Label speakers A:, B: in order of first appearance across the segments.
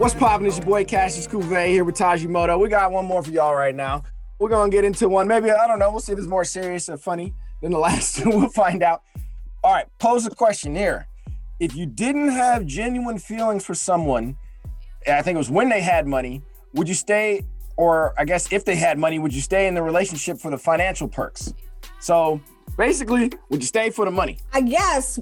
A: What's poppin'? It's your boy Cassius Cuvée here with Tajimoto. We got one more for y'all right now. We're gonna get into one. Maybe I don't know. We'll see if it's more serious or funny than the last. we'll find out. All right. Pose a question here. If you didn't have genuine feelings for someone, I think it was when they had money, would you stay? Or I guess if they had money, would you stay in the relationship for the financial perks? So basically, would you stay for the money?
B: I guess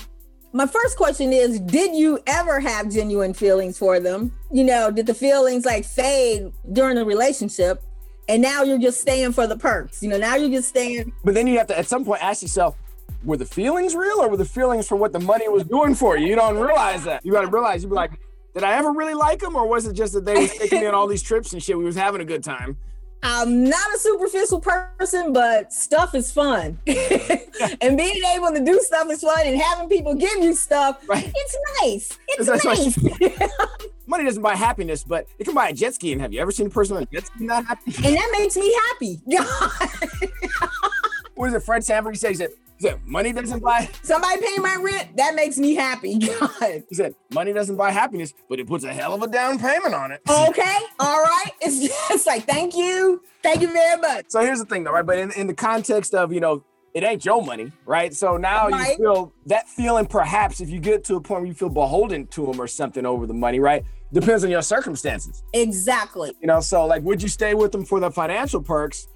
B: my first question is Did you ever have genuine feelings for them? You know, did the feelings like fade during the relationship? And now you're just staying for the perks. You know, now you're just staying.
A: But then you have to at some point ask yourself, were the feelings real or were the feelings for what the money was doing for you? You don't realize that. You got to realize you'd be like, did I ever really like them or was it just that they was taking me on all these trips and shit? We was having a good time.
B: I'm not a superficial person, but stuff is fun. and being able to do stuff is fun and having people give you stuff, right. it's nice. It's nice.
A: Money doesn't buy happiness, but it can buy a jet ski. And have you ever seen a person on a jet ski not happy?
B: And that makes me happy.
A: what is it? Fred Sanford, he said, he said, said, money doesn't buy.
B: Somebody paying my rent, that makes me happy. God.
A: He said, money doesn't buy happiness, but it puts a hell of a down payment on it.
B: Okay, all right. It's just like, thank you. Thank you very much.
A: So here's the thing, though, right? But in, in the context of, you know, it ain't your money, right? So now right. you feel that feeling, perhaps if you get to a point where you feel beholden to them or something over the money, right? Depends on your circumstances.
B: Exactly.
A: You know, so like, would you stay with them for the financial perks?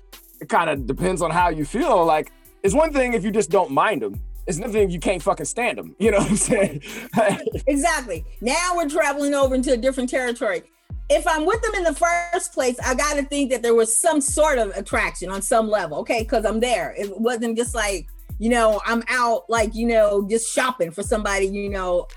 A: It kind of depends on how you feel. Like, it's one thing if you just don't mind them. It's nothing if you can't fucking stand them. You know what I'm saying?
B: exactly. Now we're traveling over into a different territory. If I'm with them in the first place, I got to think that there was some sort of attraction on some level, okay? Because I'm there. It wasn't just like, you know, I'm out like, you know, just shopping for somebody, you know,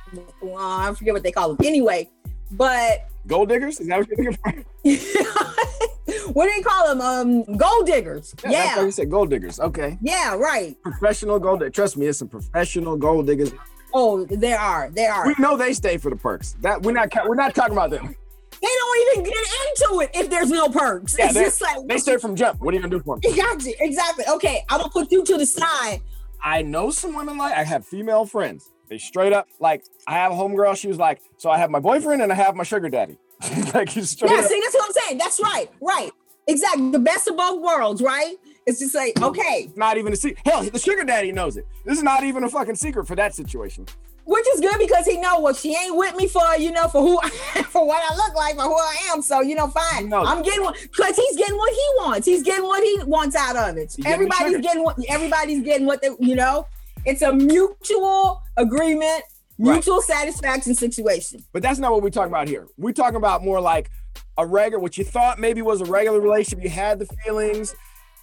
B: I forget what they call them. Anyway, but
A: gold diggers? Is that what you're
B: thinking what do you call them? Um, gold diggers. Yeah, yeah.
A: You said gold diggers. Okay.
B: Yeah, right.
A: Professional gold. diggers. Trust me, it's some professional gold diggers.
B: Oh, there are. There are.
A: We know they stay for the perks. That we're not. We're not talking about them.
B: They don't even get into it if there's no perks. Yeah, it's just like
A: they stay from jump. What are you gonna do for them?
B: Exactly. Exactly. Okay, I'm gonna put you to the side.
A: I know some women like. I have female friends. They straight up like. I have a homegirl. She was like, so I have my boyfriend and I have my sugar daddy. like
B: he's straight. Yeah, up. see, that's what I'm saying. That's right. Right. Exactly. The best of both worlds, right? It's just like, okay.
A: Not even a secret. Hell, the sugar daddy knows it. This is not even a fucking secret for that situation.
B: Which is good because he know what she ain't with me for, you know, for who for what I look like, for who I am. So, you know, fine. I'm getting what because he's getting what he wants. He's getting what he wants out of it. Everybody's getting what everybody's getting what they, you know, it's a mutual agreement, mutual right. satisfaction situation.
A: But that's not what we're talking about here. We're talking about more like a regular, what you thought maybe was a regular relationship. You had the feelings.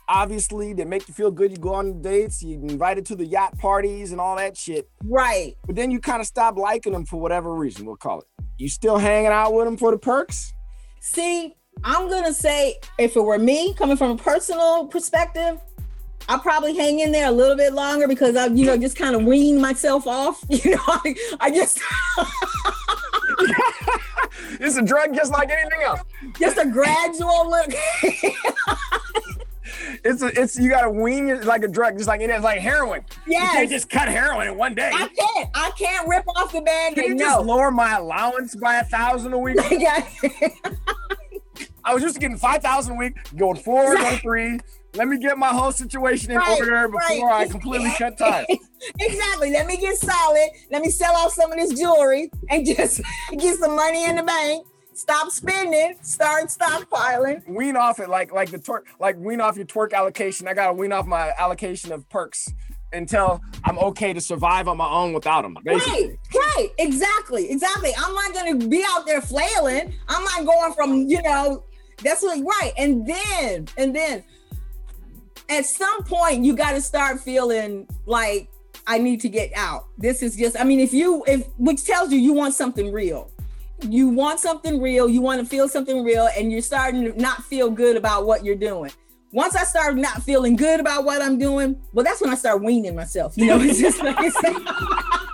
A: Obviously, they make you feel good. You go on dates, you invited to the yacht parties and all that shit.
B: Right.
A: But then you kind of stop liking them for whatever reason. We'll call it. You still hanging out with them for the perks?
B: See, I'm gonna say if it were me, coming from a personal perspective, I'll probably hang in there a little bit longer because I, you know, just kind of wean myself off. You know, I, I just
A: it's a drug just like anything else.
B: Just a gradual look.
A: it's a, it's you gotta wean it like a drug, just like it is like heroin. Yeah, you can't just cut heroin in one day.
B: I can't. I can't rip off the band.
A: Can you
B: no.
A: just lower my allowance by a thousand a week? yeah. I was just getting five thousand a week, going four, going three. Let me get my whole situation in right, order before right. I completely cut ties.
B: exactly. Let me get solid. Let me sell off some of this jewelry and just get some money in the bank. Stop spending. Start stockpiling.
A: Wean off it like like the twerk like wean off your twerk allocation. I gotta wean off my allocation of perks until I'm okay to survive on my own without them.
B: Basically. Right, right, exactly, exactly. I'm not gonna be out there flailing. I'm not going from you know. That's what right. And then and then at some point you got to start feeling like I need to get out. This is just, I mean, if you, if, which tells you you want something real. You want something real, you want to feel something real, and you're starting to not feel good about what you're doing. Once I start not feeling good about what I'm doing, well, that's when I start weaning myself. You know, it's just like it's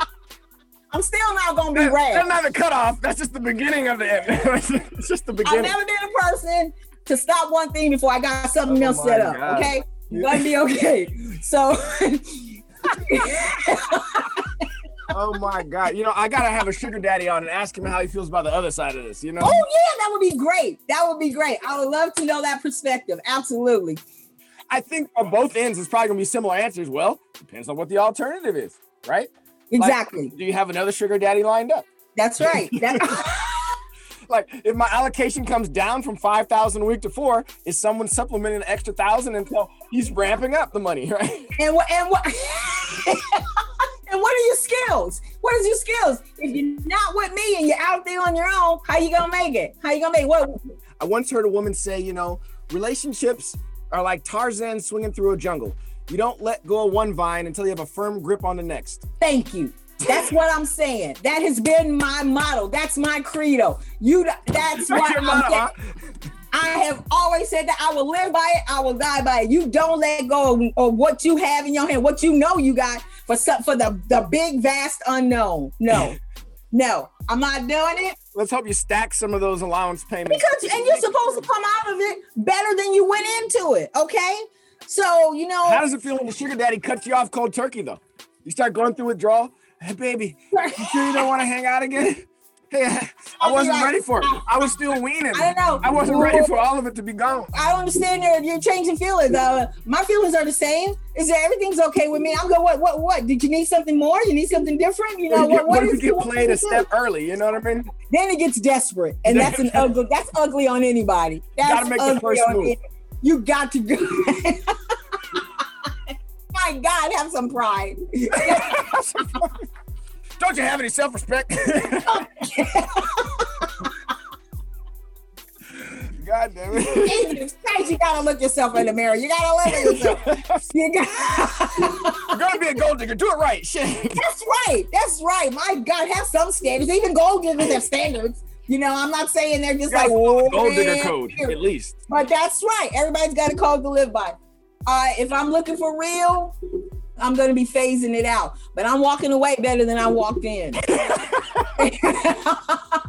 B: I'm still not gonna be rad.
A: That's not the cutoff. That's just the beginning of the end. it's just the beginning.
B: I've never been a person to stop one thing before I got something oh else set up. God. Okay. Be okay. So
A: oh my god! You know, I gotta have a sugar daddy on and ask him how he feels about the other side of this. You know?
B: Oh yeah, that would be great. That would be great. I would love to know that perspective. Absolutely.
A: I think on both ends, it's probably gonna be similar answers. Well, depends on what the alternative is, right?
B: Exactly.
A: Like, do you have another sugar daddy lined up?
B: That's right. That-
A: like if my allocation comes down from 5000 a week to four is someone supplementing an extra thousand until he's ramping up the money right?
B: And what and what and what are your skills? What is your skills? If you're not with me and you're out there on your own how you gonna make it? How you gonna make it? what
A: i once heard a woman say you know relationships are like tarzan swinging through a jungle. You don't let go of one vine until you have a firm grip on the next.
B: thank you that's what I'm saying. That has been my motto. That's my credo. You that's what I'm motto, huh? I have always said that I will live by it, I will die by it. You don't let go of, of what you have in your hand, what you know you got for some, for the, the big vast unknown. No. no, I'm not doing it.
A: Let's hope you stack some of those allowance payments.
B: Because and you're supposed to come out of it better than you went into it. Okay. So you know
A: how does it feel when the sugar daddy cuts you off cold turkey though? You start going through withdrawal hey baby, you sure you don't want to hang out again? Hey, I wasn't like, ready for it. I was still weaning. I don't know. I wasn't ready for all of it to be gone.
B: I don't understand your, you're changing feelings. Uh, my feelings are the same. Is that everything's okay with me? I'm going, what, what, what? Did you need something more? You need something different? You know, what,
A: what, what if you get played a step early? You know what I mean?
B: Then it gets desperate. And that's an ugly, that's ugly on anybody. That's
A: you gotta make the first move.
B: You got to go. My God, have some pride.
A: You have any self respect? God damn it.
B: you gotta look yourself in the mirror. You gotta at yourself. You
A: got- You're gonna be a gold digger. Do it right. Shit.
B: That's right. That's right. My God, have some standards. Even gold diggers have standards. You know, I'm not saying they're just like
A: gold digger code, at least.
B: But that's right. Everybody's got a code to live by. Uh, if I'm looking for real, I'm going to be phasing it out, but I'm walking away better than I walked in.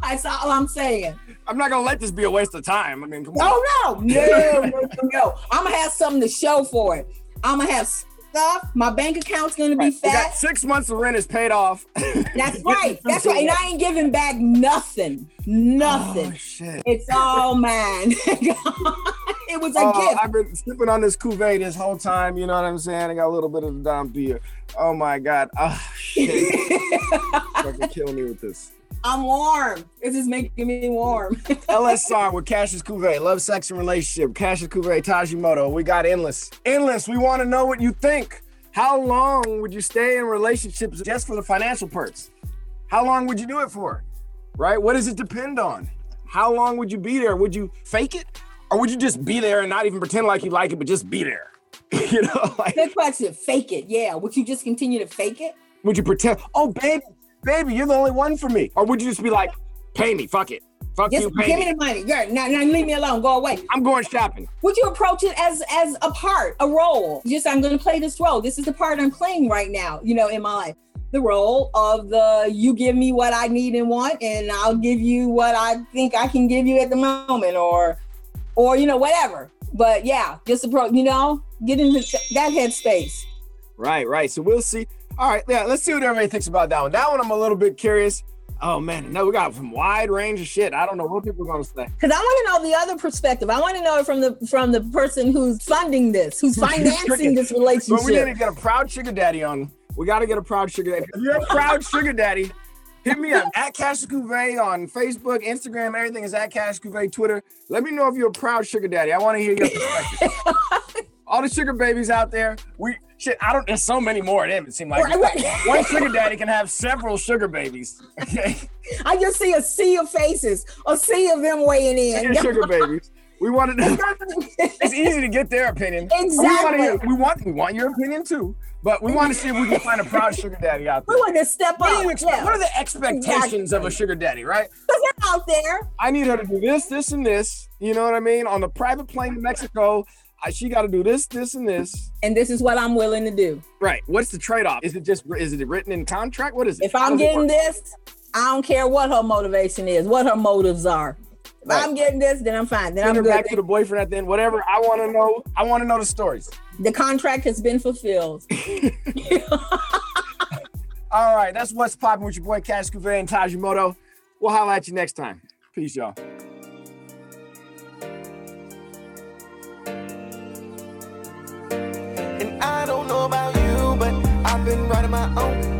B: That's all I'm saying.
A: I'm not gonna let this be a waste of time. I mean, come
B: no, on. no, no, no, no. I'm gonna have something to show for it. I'm gonna have stuff. My bank account's gonna be right. fat.
A: six months of rent is paid off.
B: That's right. That's right. And I ain't giving back nothing. Nothing. Oh,
A: shit.
B: It's all mine. it was a oh, gift.
A: I've been sipping on this cuvee this whole time. You know what I'm saying? I got a little bit of the Dom beer. Oh my god. Oh shit. Fucking killing me with this.
B: I'm warm. This is making me warm.
A: LSR with Cassius Cuvée, love, sex, and relationship. Cassius Cuvée, Tajimoto. We got endless. Endless. We want to know what you think. How long would you stay in relationships just for the financial perks? How long would you do it for? Right? What does it depend on? How long would you be there? Would you fake it? Or would you just be there and not even pretend like you like it, but just be there? you know,
B: like good question. Fake it, yeah. Would you just continue to fake it?
A: Would you pretend? Oh, baby, baby, you're the only one for me. Or would you just be like, pay me, fuck it. Fuck you,
B: give me. Give me the money. Yeah, now, now leave me alone. Go away.
A: I'm going shopping.
B: Would you approach it as as a part, a role? Just I'm going to play this role. This is the part I'm playing right now. You know, in my life, the role of the you give me what I need and want, and I'll give you what I think I can give you at the moment, or or you know whatever. But yeah, just approach. You know, get into that headspace.
A: Right, right. So we'll see. All right, yeah. Let's see what everybody thinks about that one. That one I'm a little bit curious. Oh man, no, we got some wide range of shit. I don't know what people are gonna say.
B: Because I want to know the other perspective. I want to know it from the from the person who's funding this, who's financing this relationship.
A: But we need to get a proud sugar daddy on. We got to get a proud sugar daddy. If you're a proud sugar daddy, Hit me up at Cash Cuvée on Facebook, Instagram, everything is at Cash Cuvée, Twitter. Let me know if you're a proud sugar daddy. I want to hear your perspective. All the sugar babies out there, we shit. I don't. There's so many more of them. It seems like one sugar daddy can have several sugar babies. Okay.
B: I just see a sea of faces, a sea of them weighing in.
A: sugar babies. We want to. it's easy to get their opinion.
B: Exactly.
A: We want, we want, we want your opinion too. But we want to see if we can find a proud sugar daddy out there.
B: We want to step
A: what
B: up.
A: Expect, yeah. What are the expectations exactly. of a sugar daddy, right?
B: Because they're out there.
A: I need her to do this, this, and this. You know what I mean? On the private plane to Mexico, I, she got to do this, this, and this.
B: And this is what I'm willing to do.
A: Right. What's the trade off? Is it just is it written in contract? What is it?
B: If I'm getting this, I don't care what her motivation is, what her motives are. If right. I'm getting this, then I'm fine. Then Send I'm good.
A: back to the boyfriend at the end. Whatever. I want to know. I want to know the stories.
B: The contract has been fulfilled.
A: All right, that's what's popping with your boy Cash Cuvee and Tajimoto. We'll holla at you next time. Peace, y'all.
C: And I don't know about you, but I've been riding my own wave. I've been riding my own.